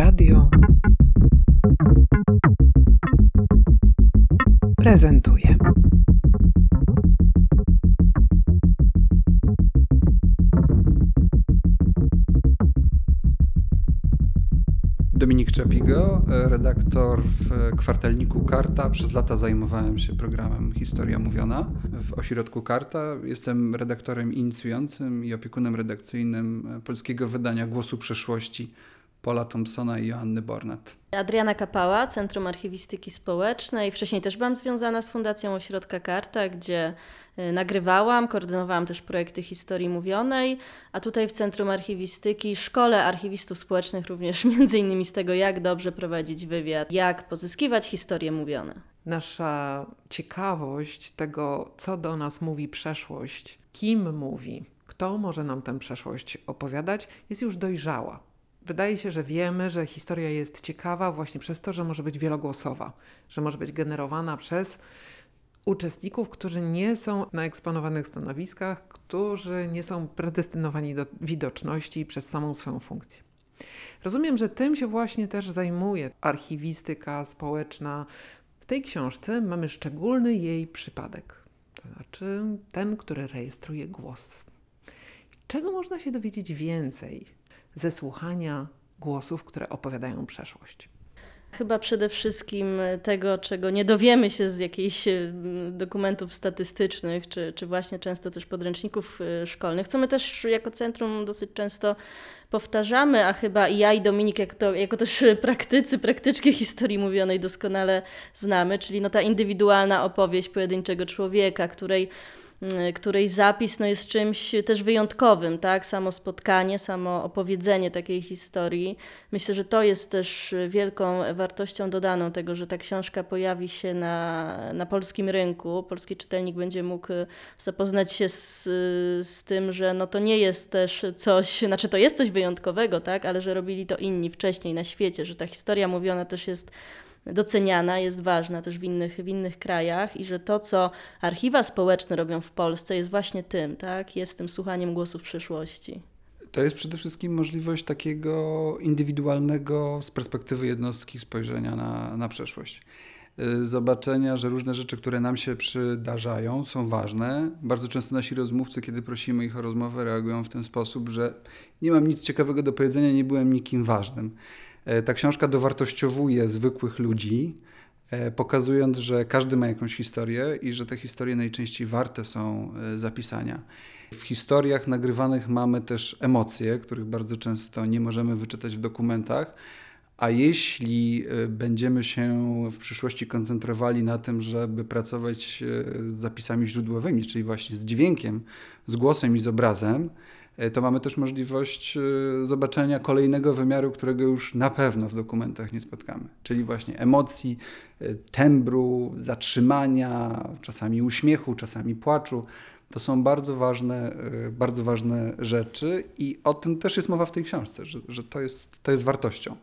Radio prezentuje. Dominik Czapigo, redaktor w kwartalniku Karta. Przez lata zajmowałem się programem Historia Mówiona w ośrodku Karta. Jestem redaktorem inicjującym i opiekunem redakcyjnym polskiego wydania Głosu Przeszłości Paula Thompsona i Joanny Bornat. Adriana Kapała, Centrum Archiwistyki Społecznej. Wcześniej też byłam związana z Fundacją Ośrodka Karta, gdzie y, nagrywałam, koordynowałam też projekty historii mówionej, a tutaj w Centrum Archiwistyki szkole archiwistów społecznych również między innymi z tego, jak dobrze prowadzić wywiad, jak pozyskiwać historie mówione. Nasza ciekawość tego, co do nas mówi przeszłość, kim mówi, kto może nam tę przeszłość opowiadać, jest już dojrzała. Wydaje się, że wiemy, że historia jest ciekawa właśnie przez to, że może być wielogłosowa, że może być generowana przez uczestników, którzy nie są na eksponowanych stanowiskach, którzy nie są predestynowani do widoczności przez samą swoją funkcję. Rozumiem, że tym się właśnie też zajmuje archiwistyka społeczna. W tej książce mamy szczególny jej przypadek, to znaczy ten, który rejestruje głos. Czego można się dowiedzieć więcej ze słuchania głosów, które opowiadają przeszłość. Chyba przede wszystkim tego, czego nie dowiemy się z jakichś e, dokumentów statystycznych, czy, czy właśnie często też podręczników e, szkolnych, co my też jako centrum dosyć często powtarzamy, a chyba i ja i Dominik jako, to, jako też praktycy, praktyczki historii mówionej doskonale znamy, czyli no ta indywidualna opowieść pojedynczego człowieka, której której zapis no, jest czymś też wyjątkowym, tak? Samo spotkanie, samo opowiedzenie takiej historii. Myślę, że to jest też wielką wartością dodaną tego, że ta książka pojawi się na, na polskim rynku. Polski czytelnik będzie mógł zapoznać się z, z tym, że no to nie jest też coś, znaczy to jest coś wyjątkowego, tak? Ale że robili to inni wcześniej na świecie, że ta historia mówiona też jest doceniana, jest ważna też w innych, w innych krajach i że to, co archiwa społeczne robią w Polsce, jest właśnie tym, tak? Jest tym słuchaniem głosów przyszłości. To jest przede wszystkim możliwość takiego indywidualnego z perspektywy jednostki spojrzenia na, na przeszłość. Y, zobaczenia, że różne rzeczy, które nam się przydarzają, są ważne. Bardzo często nasi rozmówcy, kiedy prosimy ich o rozmowę, reagują w ten sposób, że nie mam nic ciekawego do powiedzenia, nie byłem nikim ważnym. E, ta książka dowartościowuje zwykłych ludzi, e, pokazując, że każdy ma jakąś historię i że te historie najczęściej warte są e, zapisania. W historiach nagrywanych mamy też emocje, których bardzo często nie możemy wyczytać w dokumentach. A jeśli będziemy się w przyszłości koncentrowali na tym, żeby pracować z zapisami źródłowymi, czyli właśnie z dźwiękiem, z głosem i z obrazem, to mamy też możliwość e, zobaczenia kolejnego wymiaru, którego już na pewno w dokumentach nie spotkamy, czyli właśnie emocji, e, tembru, zatrzymania, czasami uśmiechu, czasami płaczu. To są bardzo ważne, bardzo ważne rzeczy i o tym też jest mowa w tej książce, że, że to, jest, to jest wartością.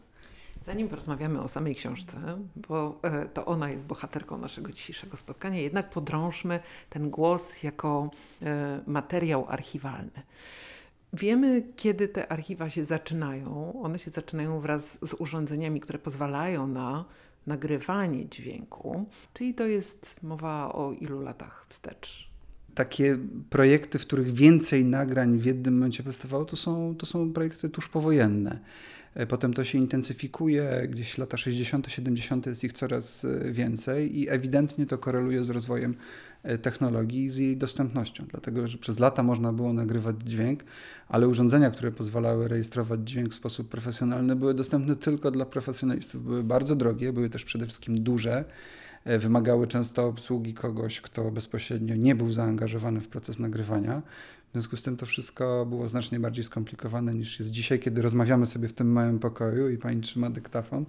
Zanim porozmawiamy o samej książce, bo to ona jest bohaterką naszego dzisiejszego spotkania, jednak podrążmy ten głos jako materiał archiwalny. Wiemy, kiedy te archiwa się zaczynają. One się zaczynają wraz z urządzeniami, które pozwalają na nagrywanie dźwięku, czyli to jest mowa o ilu latach wstecz. Takie projekty, w których więcej nagrań w jednym momencie powstawało, to są, to są projekty tuż powojenne. E, potem to się intensyfikuje, gdzieś lata 60., 70. jest ich coraz e, więcej i ewidentnie to koreluje z rozwojem e, technologii i z jej dostępnością, dlatego że przez lata można było nagrywać dźwięk, ale urządzenia, które pozwalały rejestrować dźwięk w sposób profesjonalny, były dostępne tylko dla profesjonalistów. Były bardzo drogie, były też przede wszystkim duże wymagały często obsługi kogoś, kto bezpośrednio nie był zaangażowany w proces nagrywania. W związku z tym to wszystko było znacznie bardziej skomplikowane niż jest dzisiaj, kiedy rozmawiamy sobie w tym małym pokoju i pani trzyma dyktafon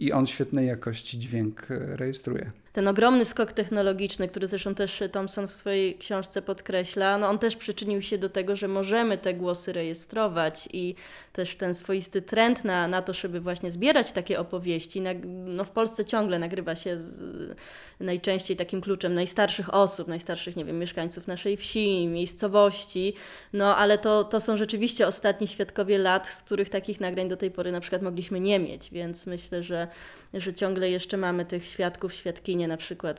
i on świetnej jakości dźwięk e, rejestruje. Ten ogromny skok technologiczny, który zresztą też Thompson w swojej książce podkreśla, no on też przyczynił się do tego, że możemy te głosy rejestrować i też ten swoisty trend na, na to, żeby właśnie zbierać takie opowieści. No w Polsce ciągle nagrywa się z, najczęściej takim kluczem najstarszych osób, najstarszych, nie wiem, mieszkańców naszej wsi, miejscowości, no ale to, to są rzeczywiście ostatni świadkowie lat, z których takich nagrań do tej pory na przykład mogliśmy nie mieć, więc myślę, że, że ciągle jeszcze mamy tych świadków, świadkinie na przykład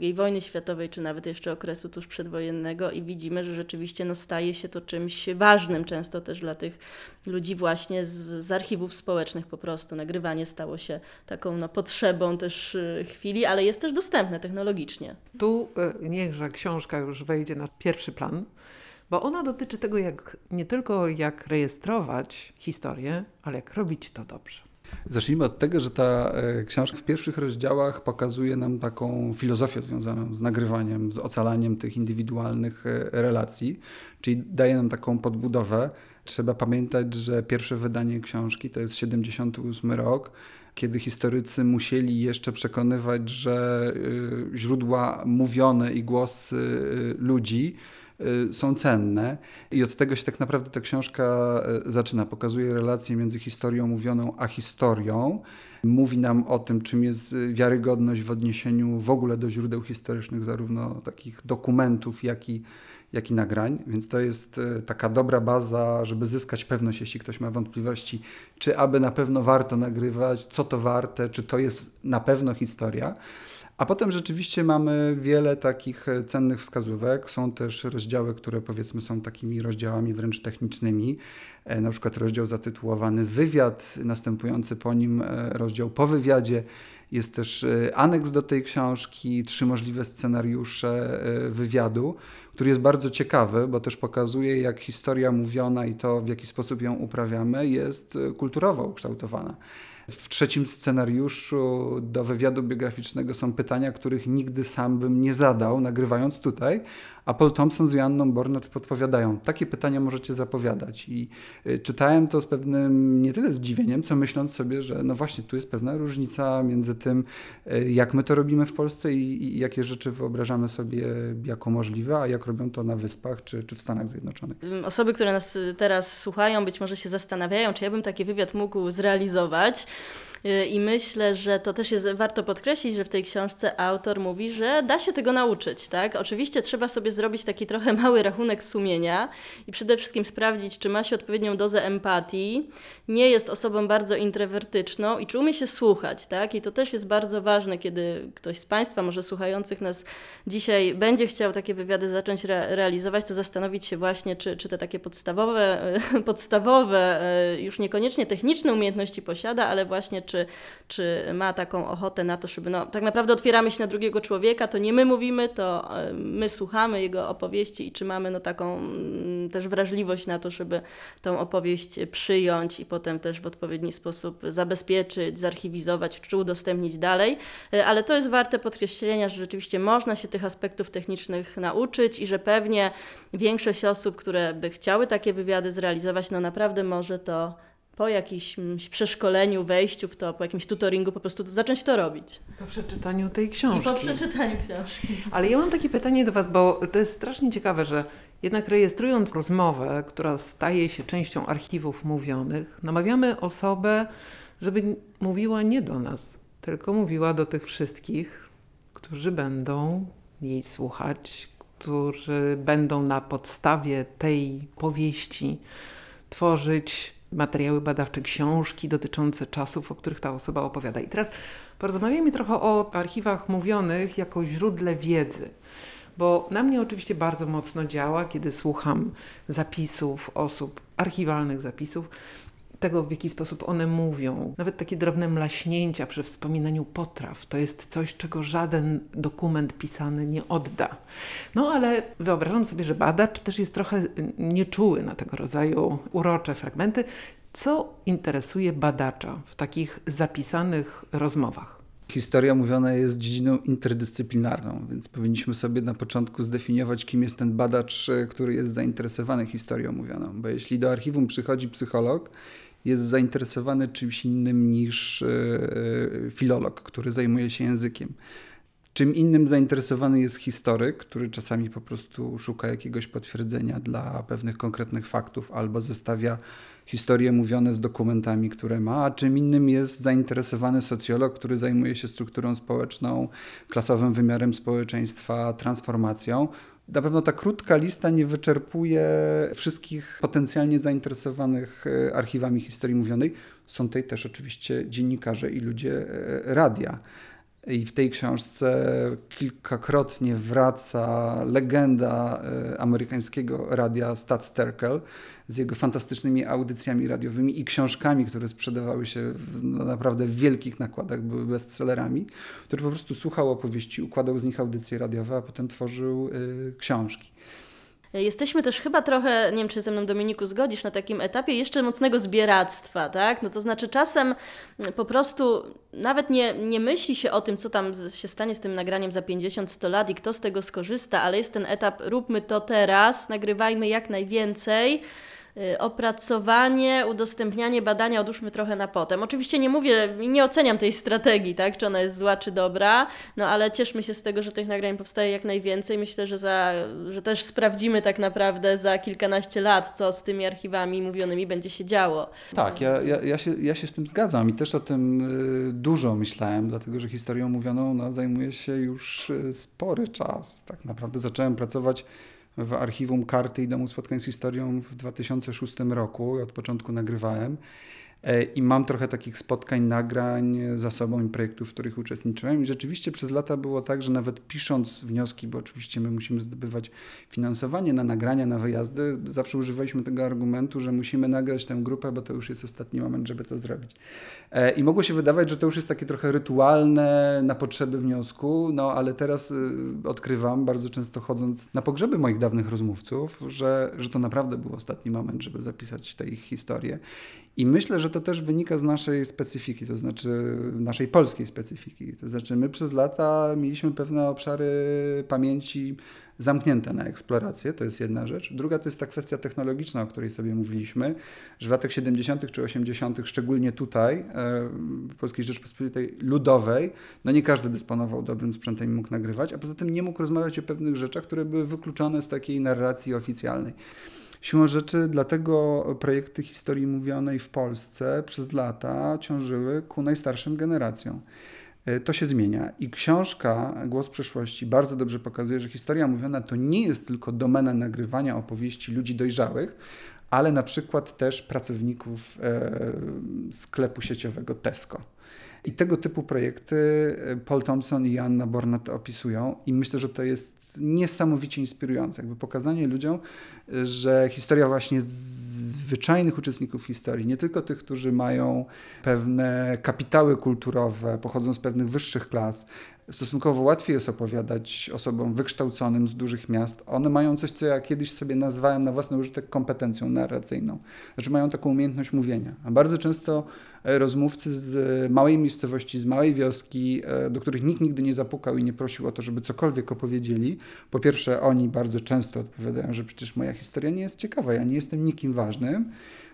II wojny światowej, czy nawet jeszcze okresu tuż przedwojennego i widzimy, że rzeczywiście no, staje się to czymś ważnym często też dla tych ludzi właśnie z, z archiwów społecznych po prostu. Nagrywanie stało się taką no, potrzebą też y, chwili, ale jest też dostępne technologicznie. Tu y, niechże książka już wejdzie na pierwszy plan, bo ona dotyczy tego, jak nie tylko jak rejestrować historię, ale jak robić to dobrze. Zacznijmy od tego, że ta e, książka w pierwszych rozdziałach pokazuje nam taką filozofię związaną z nagrywaniem, z ocalaniem tych indywidualnych e, relacji, czyli daje nam taką podbudowę. Trzeba pamiętać, że pierwsze wydanie książki to jest 78 rok, kiedy historycy musieli jeszcze przekonywać, że e, źródła mówione i głosy ludzi są cenne i od tego się tak naprawdę ta książka y, zaczyna. Pokazuje relację między historią mówioną a historią. Mówi nam o tym, czym jest wiarygodność w odniesieniu w ogóle do źródeł historycznych, zarówno takich dokumentów, jak i, jak i nagrań. Więc to jest y, taka dobra baza, żeby zyskać pewność, jeśli ktoś ma wątpliwości, czy aby na pewno warto nagrywać, co to warte, czy to jest na pewno historia. A potem rzeczywiście mamy wiele takich e, cennych wskazówek. Są też rozdziały, które powiedzmy są takimi rozdziałami wręcz technicznymi. E, na przykład rozdział zatytułowany Wywiad, następujący po nim e, rozdział po wywiadzie. Jest też aneks do tej książki, trzy możliwe scenariusze wywiadu, który jest bardzo ciekawy, bo też pokazuje, jak historia mówiona i to, w jaki sposób ją uprawiamy, jest kulturowo ukształtowana. W trzecim scenariuszu do wywiadu biograficznego są pytania, których nigdy sam bym nie zadał, nagrywając tutaj, a Paul Thompson z Joanną Bornert podpowiadają, takie pytania możecie zapowiadać. I y, czytałem to z pewnym nie tyle zdziwieniem, co myśląc sobie, że no właśnie tu jest pewna różnica między tym, y, jak my to robimy w Polsce i, i jakie rzeczy wyobrażamy sobie jako możliwe, a jak robią to na Wyspach czy, czy w Stanach Zjednoczonych. Osoby, które nas teraz słuchają, być może się zastanawiają, czy ja bym taki wywiad mógł zrealizować. I myślę, że to też jest warto podkreślić, że w tej książce autor mówi, że da się tego nauczyć. Tak? Oczywiście trzeba sobie zrobić taki trochę mały rachunek sumienia i przede wszystkim sprawdzić, czy ma się odpowiednią dozę empatii, nie jest osobą bardzo introwertyczną i czy umie się słuchać. Tak? I to też jest bardzo ważne, kiedy ktoś z Państwa, może słuchających nas dzisiaj, będzie chciał takie wywiady zacząć re realizować, to zastanowić się właśnie, czy, czy te takie podstawowe, podstawowe, e, już niekoniecznie techniczne umiejętności posiada, ale właśnie czy, czy ma taką ochotę na to, żeby no, tak naprawdę otwieramy się na drugiego człowieka, to nie my mówimy, to e, my słuchamy jego opowieści i czy mamy no, taką mm, też wrażliwość na to, żeby tą opowieść przyjąć i potem też w odpowiedni sposób zabezpieczyć, zarchiwizować czy udostępnić dalej. E, ale to jest warte podkreślenia, że rzeczywiście można się tych aspektów technicznych nauczyć i że pewnie większość osób, które by chciały takie wywiady zrealizować, no naprawdę może to po jakimś przeszkoleniu, wejściu w to, po jakimś tutoringu po prostu zacząć to robić. Po przeczytaniu tej książki. I po przeczytaniu książki. Ale ja mam takie pytanie do Was, bo to jest strasznie ciekawe, że jednak rejestrując rozmowę, która staje się częścią archiwów mówionych, namawiamy osobę, żeby mówiła nie do nas, tylko mówiła do tych wszystkich, którzy będą jej słuchać, którzy będą na podstawie tej powieści tworzyć materiały badawcze, książki dotyczące czasów, o których ta osoba opowiada. I teraz porozmawiajmy trochę o archiwach mówionych jako źródle wiedzy. Bo na mnie oczywiście bardzo mocno działa, kiedy słucham zapisów osób, archiwalnych zapisów, tego, w jaki sposób one mówią. Nawet takie drobne mlaśnięcia przy wspominaniu potraw to jest coś, czego żaden dokument pisany nie odda. No ale wyobrażam sobie, że badacz też jest trochę nieczuły na tego rodzaju urocze fragmenty. Co interesuje badacza w takich zapisanych rozmowach? Historia mówiona jest dziedziną interdyscyplinarną, więc powinniśmy sobie na początku zdefiniować, kim jest ten badacz, który jest zainteresowany historią mówioną. Bo jeśli do archiwum przychodzi psycholog jest zainteresowany czymś innym niż e, e, filolog, który zajmuje się językiem. Czym innym zainteresowany jest historyk, który czasami po prostu szuka jakiegoś potwierdzenia dla pewnych konkretnych faktów albo zestawia historie mówione z dokumentami, które ma, a czym innym jest zainteresowany socjolog, który zajmuje się strukturą społeczną, klasowym wymiarem społeczeństwa, transformacją. Na pewno ta krótka lista nie wyczerpuje wszystkich potencjalnie zainteresowanych e, archiwami historii mówionej. Są tutaj też oczywiście dziennikarze i ludzie e, radia. I w tej książce kilkakrotnie wraca legenda e, amerykańskiego radia Stat Sterkel z jego fantastycznymi audycjami radiowymi i książkami, które sprzedawały się w, no, naprawdę w wielkich nakładach, były bestsellerami, który po prostu słuchał opowieści, układał z nich audycje radiowe, a potem tworzył y, książki. Jesteśmy też chyba trochę, nie wiem czy ze mną Dominiku zgodzisz, na takim etapie jeszcze mocnego zbieractwa, tak? No to znaczy czasem po prostu nawet nie, nie myśli się o tym, co tam się stanie z tym nagraniem za 50-100 lat i kto z tego skorzysta, ale jest ten etap, róbmy to teraz, nagrywajmy jak najwięcej. Y, opracowanie, udostępnianie badania odłóżmy trochę na potem. Oczywiście nie mówię, nie oceniam tej strategii, tak, czy ona jest zła, czy dobra, no ale cieszmy się z tego, że tych nagrań powstaje jak najwięcej. Myślę, że, za, że też sprawdzimy tak naprawdę za kilkanaście lat, co z tymi archiwami mówionymi będzie się działo. Tak, ja, ja, ja, się, ja się z tym zgadzam i też o tym y, dużo myślałem, dlatego że historią mówioną no, zajmuje się już y, spory czas. Tak naprawdę zacząłem pracować w archiwum Karty i Domu Spotkań z Historią w 2006 roku. Od początku nagrywałem. E, I mam trochę takich spotkań, nagrań za sobą i projektów, w których uczestniczyłem. I rzeczywiście przez lata było tak, że nawet pisząc wnioski, bo oczywiście my musimy zdobywać finansowanie na nagrania, na wyjazdy, zawsze używaliśmy tego argumentu, że musimy nagrać tę grupę, bo to już jest ostatni moment, żeby to zrobić. E, I mogło się wydawać, że to już jest takie trochę rytualne na potrzeby wniosku, no ale teraz y, odkrywam, bardzo często chodząc na pogrzeby moich dawnych rozmówców, że, że to naprawdę był ostatni moment, żeby zapisać tę ich historię. I myślę, że to też wynika z naszej specyfiki, to znaczy naszej polskiej specyfiki. To znaczy, my przez lata mieliśmy pewne obszary pamięci zamknięte na eksplorację, to jest jedna rzecz. Druga to jest ta kwestia technologiczna, o której sobie mówiliśmy, że w latach 70. czy 80., szczególnie tutaj, e, w Polskiej Rzeczpospolitej Ludowej, no nie każdy dysponował dobrym sprzętem i mógł nagrywać, a poza tym nie mógł rozmawiać o pewnych rzeczach, które były wykluczone z takiej narracji oficjalnej. Siłą rzeczy dlatego projekty historii mówionej w Polsce przez lata ciążyły ku najstarszym generacjom. E, to się zmienia i książka Głos przyszłości bardzo dobrze pokazuje, że historia mówiona to nie jest tylko domena nagrywania opowieści ludzi dojrzałych, ale na przykład też pracowników e, sklepu sieciowego Tesco. I tego typu projekty e, Paul Thompson i Anna Bornat opisują i myślę, że to jest niesamowicie inspirujące. Jakby pokazanie ludziom, e, że historia właśnie zwyczajnych uczestników historii, nie tylko tych, którzy mają pewne kapitały kulturowe, pochodzą z pewnych wyższych klas, stosunkowo łatwiej jest opowiadać osobom wykształconym z dużych miast. One mają coś, co ja kiedyś sobie nazwałem na własny użytek kompetencją narracyjną. Znaczy mają taką umiejętność mówienia. A bardzo często e, rozmówcy z małej miejscowości, z małej wioski, e, do których nikt nigdy nie zapukał i nie prosił o to, żeby cokolwiek opowiedzieli, po pierwsze oni bardzo często odpowiadają, że przecież moja historia nie jest ciekawa, ja nie jestem nikim ważnym.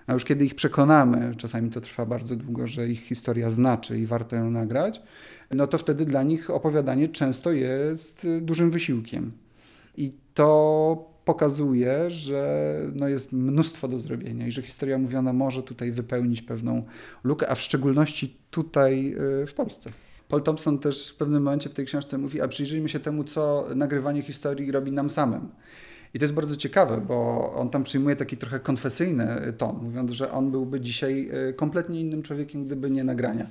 A już kiedy ich przekonamy, czasami to trwa bardzo długo, że ich historia znaczy i warto ją nagrać, no to wtedy dla nich opowiadanie często jest y, dużym wysiłkiem. I to pokazuje, że no jest mnóstwo do zrobienia i że historia mówiona może tutaj wypełnić pewną lukę, a w szczególności tutaj y, w Polsce. Paul Thompson też w pewnym momencie w tej książce mówi, a przyjrzyjmy się temu, co nagrywanie historii robi nam samym. I to jest bardzo ciekawe, bo on tam przyjmuje taki trochę konfesyjny ton, mówiąc, że on byłby dzisiaj y, kompletnie innym człowiekiem, gdyby nie nagrania.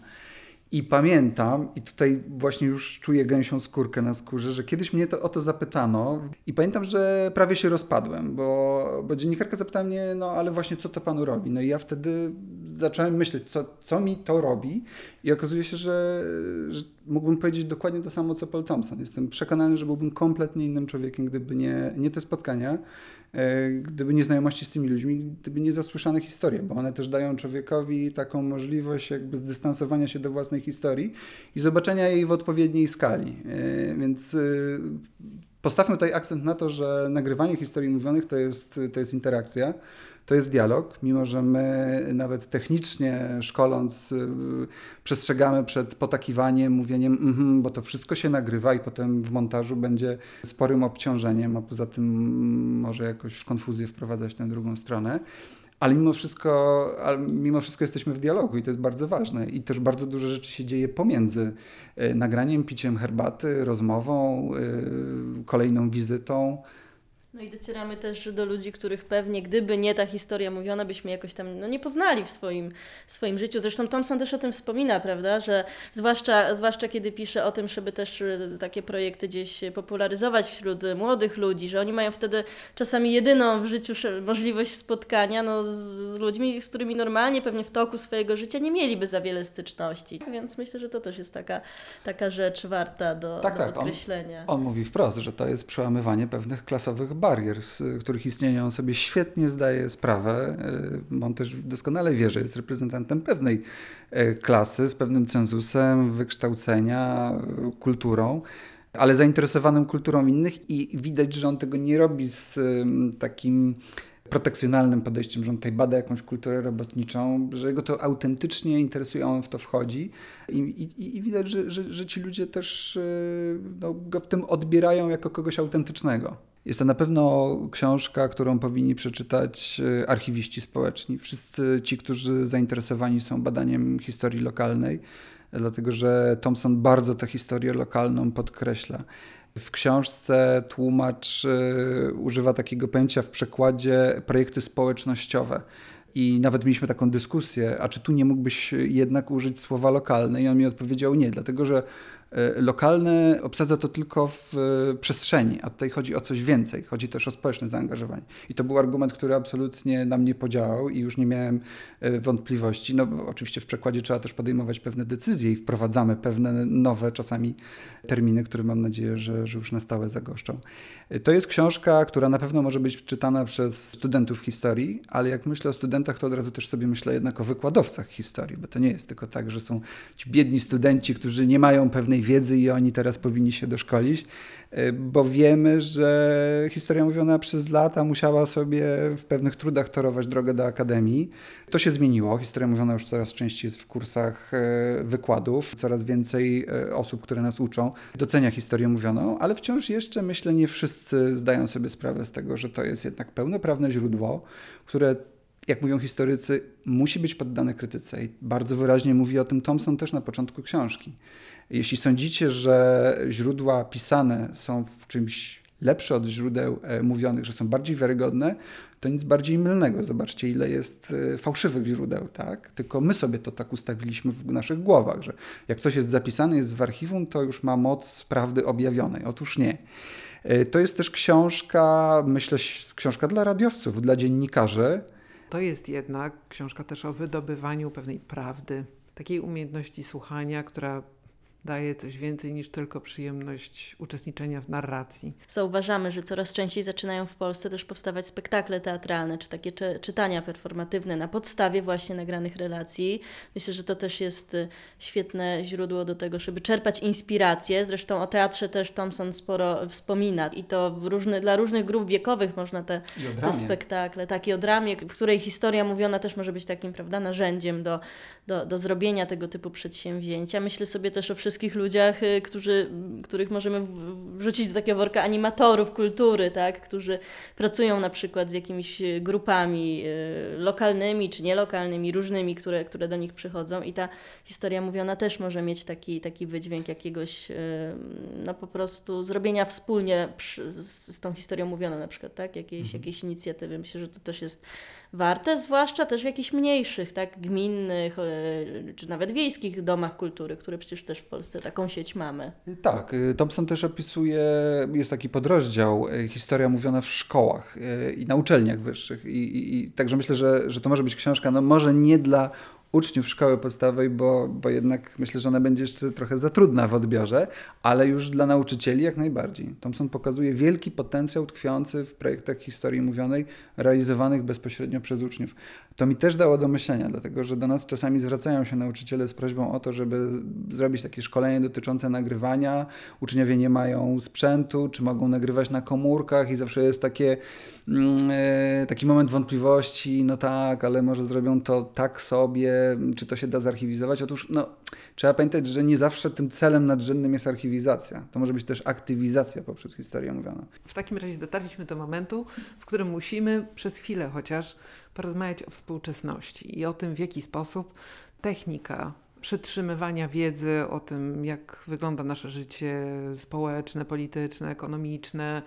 I pamiętam, i tutaj właśnie już czuję gęsią skórkę na skórze, że kiedyś mnie to, o to zapytano i pamiętam, że prawie się rozpadłem, bo, bo dziennikarka zapytała mnie, no ale właśnie co to panu robi? No i ja wtedy zacząłem myśleć, co, co mi to robi i okazuje się, że, że mógłbym powiedzieć dokładnie to samo, co Paul Thompson. Jestem przekonany, że byłbym kompletnie innym człowiekiem, gdyby nie, nie te spotkania, E, gdyby nie znajomości z tymi ludźmi, gdyby nie zasłyszane historie, bo one też dają człowiekowi taką możliwość jakby zdystansowania się do własnej historii i zobaczenia jej w odpowiedniej skali. E, więc e, postawmy tutaj akcent na to, że nagrywanie historii mówionych to jest, to jest interakcja, To jest dialog, mimo że my nawet technicznie szkoląc y, przestrzegamy przed potakiwaniem, mówieniem, mhm, bo to wszystko się nagrywa i potem w montażu będzie sporym obciążeniem, a poza tym może jakoś w konfuzję wprowadzać tę drugą stronę. Ale mimo wszystko, ale mimo wszystko jesteśmy w dialogu i to jest bardzo ważne. I też bardzo dużo rzeczy się dzieje pomiędzy y, nagraniem, piciem herbaty, rozmową, y, kolejną wizytą. No i docieramy też do ludzi, których pewnie gdyby nie ta historia mówiona, byśmy jakoś tam no, nie poznali w swoim, swoim życiu. Zresztą Thompson też o tym wspomina, prawda, że zwłaszcza, zwłaszcza kiedy pisze o tym, żeby też y, takie projekty gdzieś popularyzować wśród młodych ludzi, że oni mają wtedy czasami jedyną w życiu możliwość spotkania no, z, z ludźmi, z którymi normalnie pewnie w toku swojego życia nie mieliby za wiele styczności. Więc myślę, że to też jest taka, taka rzecz warta do, tak, do tak, podkreślenia. On, on mówi wprost, że to jest przełamywanie pewnych klasowych barier, z których istnienia on sobie świetnie zdaje sprawę. Y, on też doskonale wie, że jest reprezentantem pewnej y, klasy, z pewnym cenzusem wykształcenia, kulturą ale zainteresowanym kulturą innych i widać, że on tego nie robi z takim protekcjonalnym podejściem, że on tutaj bada jakąś kulturę robotniczą, że go to autentycznie interesuje, on w to wchodzi i, i, i widać, że, że, że, ci ludzie też no, go w tym odbierają jako kogoś autentycznego. Jest to na pewno książka, którą powinni przeczytać e, archiwiści społeczni. Wszyscy ci, którzy zainteresowani są badaniem historii lokalnej, dlatego że Thompson bardzo tę historię lokalną podkreśla. W książce tłumacz y, używa takiego pojęcia w przekładzie projekty społecznościowe. I nawet mieliśmy taką dyskusję, a czy tu nie mógłbyś jednak użyć słowa lokalne? I on mi odpowiedział nie, dlatego że E, lokalne obsadza to tylko w e, przestrzeni, a tutaj chodzi o coś więcej. Chodzi też o społeczne zaangażowanie. I to był argument, który absolutnie na mnie podziałał i już nie miałem e, wątpliwości. No oczywiście w przekładzie trzeba też podejmować pewne decyzje i wprowadzamy pewne nowe czasami terminy, które mam nadzieję, że, że już na stałe zagoszczą. To jest książka, która na pewno może być czytana przez studentów historii, ale jak myślę o studentach, to od razu też sobie myślę jednak o wykładowcach historii, bo to nie jest tylko tak, że są ci biedni studenci, którzy nie mają pewnej wiedzy i oni teraz powinni się doszkolić, e, bo wiemy, że historia mówiona przez lata musiała sobie w pewnych trudach torować drogę do akademii. To się zmieniło. Historia mówiona już coraz częściej jest w kursach e, wykładów. Coraz więcej e, osób, które nas uczą, docenia historię mówioną, ale wciąż jeszcze myślę, nie wszyscy zdają sobie sprawę z tego, że to jest jednak pełnoprawne źródło, które jak mówią historycy, musi być poddane krytyce. I bardzo wyraźnie mówi o tym Thompson też na początku książki. Jeśli sądzicie, że źródła pisane są w czymś lepsze od źródeł e, mówionych, że są bardziej wiarygodne, to nic bardziej mylnego. Zobaczcie, ile jest e, fałszywych źródeł, tak? Tylko my sobie to tak ustawiliśmy w naszych głowach, że jak coś jest zapisane, jest w archiwum, to już ma moc prawdy objawionej. Otóż nie. E, to jest też książka, myślę, książka dla radiowców, dla dziennikarzy. To jest jednak książka też o wydobywaniu pewnej prawdy, takiej umiejętności słuchania, która daje coś więcej niż tylko przyjemność uczestniczenia w narracji. Zauważamy, że coraz częściej zaczynają w Polsce też powstawać spektakle teatralne, czy takie czytania performatywne na podstawie właśnie nagranych relacji. Myślę, że to też jest y, świetne źródło do tego, żeby czerpać inspirację. Zresztą o teatrze też Thompson sporo wspomina i to w różny, dla różnych grup wiekowych można te, te spektakle, tak i o dramie, w której historia mówiona też może być takim, prawda, narzędziem do, do, do zrobienia tego typu przedsięwzięcia. Myślę sobie też o wszystkich wszystkich ludziach, y, którzy, których możemy wrzucić do takiego worka animatorów kultury, tak? którzy pracują na przykład z jakimiś y, grupami y, lokalnymi czy nielokalnymi, różnymi, które, które do nich przychodzą i ta historia mówiona też może mieć taki, taki wydźwięk jakiegoś no po prostu zrobienia wspólnie z, z tą historią mówioną na przykład, tak? Jakiejś, mhm. jakiejś inicjatywy. Myślę, że to też jest warte, zwłaszcza też w jakichś mniejszych, tak? Gminnych czy nawet wiejskich domach kultury, które przecież też w Polsce taką sieć mamy. Tak, y, Thompson też opisuje, jest taki podrozdział, y, historia mówiona w szkołach i na uczelniach wyższych. I, i, i także myślę, że, że to może być książka, no może nie dla uczniów szkoły podstawowej, bo, bo jednak myślę, że ona będzie jeszcze trochę za trudna w odbiorze, ale już dla nauczycieli jak najbardziej. Thomson pokazuje wielki potencjał tkwiący w projektach historii mówionej, realizowanych bezpośrednio przez uczniów. To mi też dało do myślenia, dlatego że do nas czasami zwracają się nauczyciele z prośbą o to, żeby zrobić takie szkolenie dotyczące nagrywania. Uczniowie nie mają sprzętu, czy mogą nagrywać na komórkach i zawsze jest takie, mm, e, taki moment wątpliwości, no tak, ale może zrobią to tak sobie, czy to się da zarchiwizować. Otóż no, trzeba pamiętać, że nie zawsze tym celem nadrzędnym jest archiwizacja. To może być też aktywizacja poprzez historię mówioną. W takim razie dotarliśmy do momentu, w którym musimy przez chwilę chociaż porozmawiać o współczesności i o tym, w jaki sposób technika przetrzymywania wiedzy o tym, jak wygląda nasze życie społeczne, polityczne, ekonomiczne,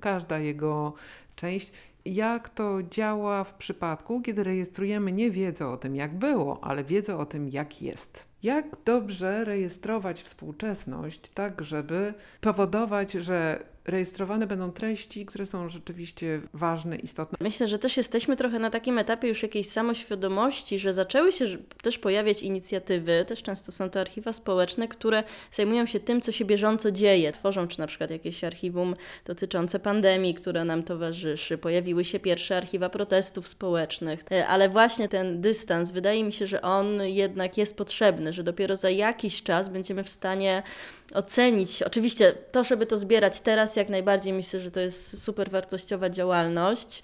każda jego część, jak to działa w przypadku, kiedy rejestrujemy nie wiedzę o tym, jak było, ale wiedzę o tym, jak jest. Jak dobrze rejestrować współczesność, tak żeby powodować, że rejestrowane będą treści, które są rzeczywiście ważne, istotne. Myślę, że też jesteśmy trochę na takim etapie już jakiejś samoświadomości, że zaczęły się też pojawiać inicjatywy, też często są to archiwa społeczne, które zajmują się tym, co się bieżąco dzieje. Tworzą czy na przykład jakieś archiwum dotyczące pandemii, która nam towarzyszy. Pojawiły się pierwsze archiwa protestów społecznych, E, ale właśnie ten dystans, wydaje mi się, że on jednak jest potrzebny, że dopiero za jakiś czas będziemy w stanie ocenić. Oczywiście to, żeby to zbierać teraz, jak najbardziej myślę, że to jest super wartościowa działalność.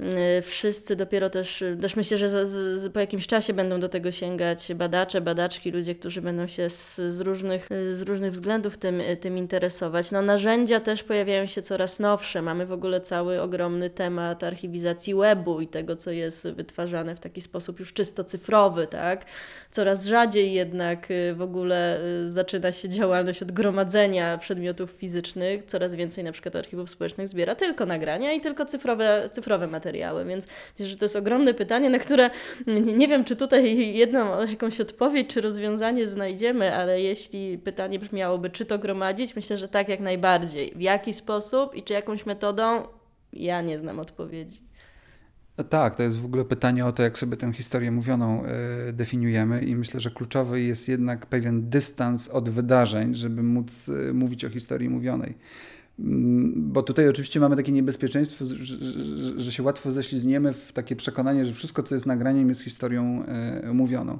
Yy, Wszyscy dopiero też, też myślę, że za, z, po jakimś czasie będą do tego sięgać badacze, badaczki, ludzie, którzy będą się z, z, różnych, z różnych względów tym, tym interesować. No, narzędzia też pojawiają się coraz nowsze. Mamy w ogóle cały ogromny temat archiwizacji webu i tego, co jest wytwarzane w taki sposób już czysto cyfrowy, tak? Coraz rzadziej jednak y, w ogóle y, zaczyna się działalność od gromadzenia przedmiotów fizycznych. Coraz więcej na przykład archiwów społecznych zbiera tylko nagrania i tylko cyfrowe, cyfrowe materiały, więc myślę, że to jest ogromne pytanie, na które nie, nie wiem, czy tutaj jedną jakąś odpowiedź, czy rozwiązanie znajdziemy, ale jeśli pytanie brzmiałoby, czy to gromadzić, myślę, że tak jak najbardziej. W jaki sposób i czy jakąś metodą? Ja nie znam odpowiedzi. No Tak, to jest w ogóle pytanie o to, jak sobie tę historię mówioną y, definiujemy, i myślę, że kluczowy jest jednak pewien dystans od wydarzeń, żeby móc y, mówić o historii mówionej. Mm, Bo tutaj oczywiście mamy takie niebezpieczeństwo, że, że, się łatwo ześlizniemy w takie przekonanie, że wszystko, co jest nagraniem, jest historią y, mówioną.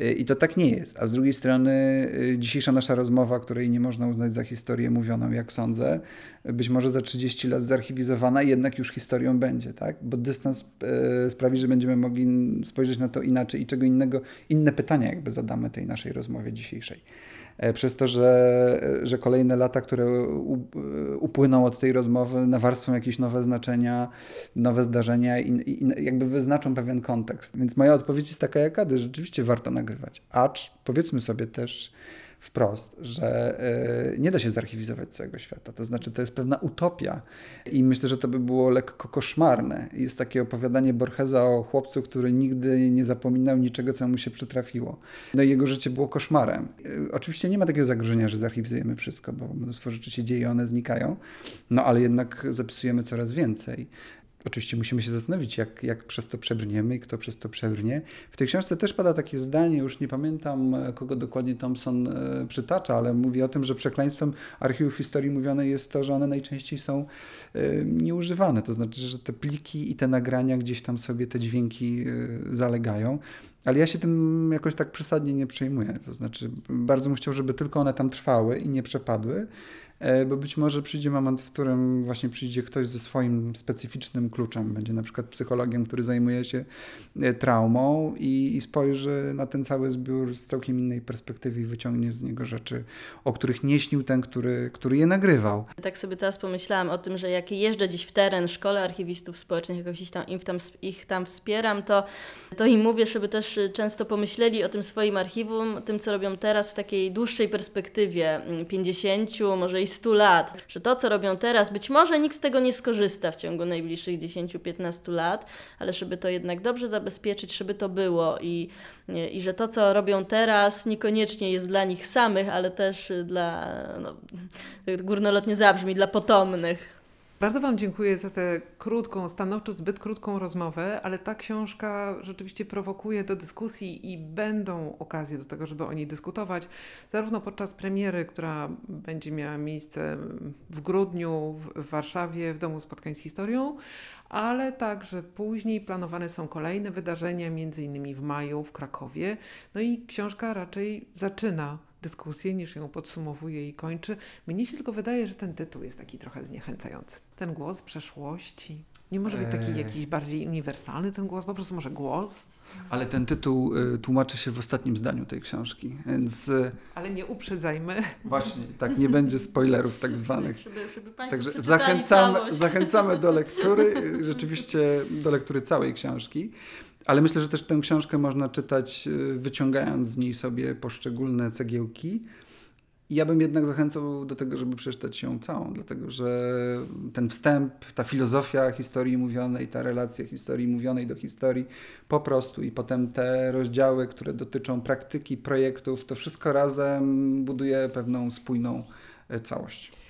Y, I to tak nie jest. A z drugiej strony y, dzisiejsza nasza rozmowa, której nie można uznać za historię mówioną, jak sądzę, być może za 30 lat zarchiwizowana, jednak już historią będzie, tak? Bo dystans e, sprawi, że będziemy mogli spojrzeć na to inaczej i czego innego, inne pytania jakby zadamy tej naszej rozmowie dzisiejszej. E, Przez to, że, że kolejne lata, które u, upłyną od tej rozmowy, nawarstwią jakieś nowe znaczenia, nowe zdarzenia i, i jakby wyznaczą pewien kontekst. Więc moja odpowiedź jest taka jak Ady, rzeczywiście warto nagrywać. Acz powiedzmy sobie też wprost, że e, nie da się zarchiwizować całego świata. To znaczy, to jest pewna utopia i myślę, że to by było lekko koszmarne. Jest takie opowiadanie Borgesa o chłopcu, który nigdy nie zapominał niczego, co mu się przytrafiło. No i jego życie było koszmarem. E, Oczywiście nie ma takiego zagrożenia, że zarchiwizujemy wszystko, bo mnóstwo rzeczy się dzieje, one znikają, no ale jednak zapisujemy coraz więcej. Oczywiście musimy się zastanowić, jak, jak przez to przebrniemy i kto przez to przebrnie. W tej książce też pada takie zdanie, już nie pamiętam, e, kogo dokładnie Thompson e, przytacza, ale mówi o tym, że przekleństwem archiwów historii mówionej jest to, że one najczęściej są e, nieużywane. To znaczy, że te pliki i te nagrania gdzieś tam sobie te dźwięki zalegają. Ale ja się tym jakoś tak przesadnie nie przejmuję. To znaczy, bardzo bym chciał, żeby tylko one tam trwały i nie przepadły, bo być może przyjdzie moment, w którym właśnie przyjdzie ktoś ze swoim specyficznym kluczem. Będzie na przykład psychologiem, który zajmuje się e, traumą i, i spojrzy na ten cały zbiór z całkiem innej perspektywy i wyciągnie z niego rzeczy, o których nie śnił ten, który, który je nagrywał. Tak sobie teraz pomyślałam o tym, że jak jeżdżę gdzieś w teren szkole archiwistów społecznych, jakoś ich tam, ich tam, ich tam wspieram, to, to im mówię, żeby też y, często pomyśleli o tym swoim archiwum, tym, co robią teraz w takiej dłuższej perspektywie mm, 50, może i 100 lat. Że to, co robią teraz, być może nikt z tego nie skorzysta w ciągu najbliższych 10-15 lat, ale żeby to jednak dobrze zabezpieczyć, żeby to było i, i że to, co robią teraz, niekoniecznie jest dla nich samych, ale też dla, no, górnolotnie zabrzmi, dla potomnych. Bardzo Wam dziękuję za tę krótką, stanowczo zbyt krótką rozmowę, ale ta książka rzeczywiście prowokuje do dyskusji i będą okazje do tego, żeby o niej dyskutować, zarówno podczas premiery, która będzie miała miejsce w grudniu w Warszawie w Domu Spotkań z Historią, ale także później planowane są kolejne wydarzenia, między innymi w maju w Krakowie. No i książka raczej zaczyna dyskusję, niż ją podsumowuje i kończy. Mnie się tylko wydaje, że ten tytuł jest taki trochę zniechęcający. Ten głos przeszłości. Nie może być taki Eee. jakiś bardziej uniwersalny ten głos, po prostu może głos, Ale ten tytuł y, tłumaczy się w ostatnim zdaniu tej książki, więc y, ale nie uprzedzajmy. właśnie tak nie będzie spoilerów tak zwanych. Żeby, żeby Także zachęcamy, całość. zachęcamy do lektury, rzeczywiście do lektury całej książki. Ale myślę, że też tę książkę można czytać, y, wyciągając z niej sobie poszczególne cegiełki. Ja bym jednak zachęcał do tego, żeby przeczytać ją całą, dlatego że ten wstęp, ta filozofia historii mówionej, ta relacja historii mówionej do historii, po prostu i potem te rozdziały, które dotyczą praktyki, projektów, to wszystko razem buduje pewną spójną e, całość.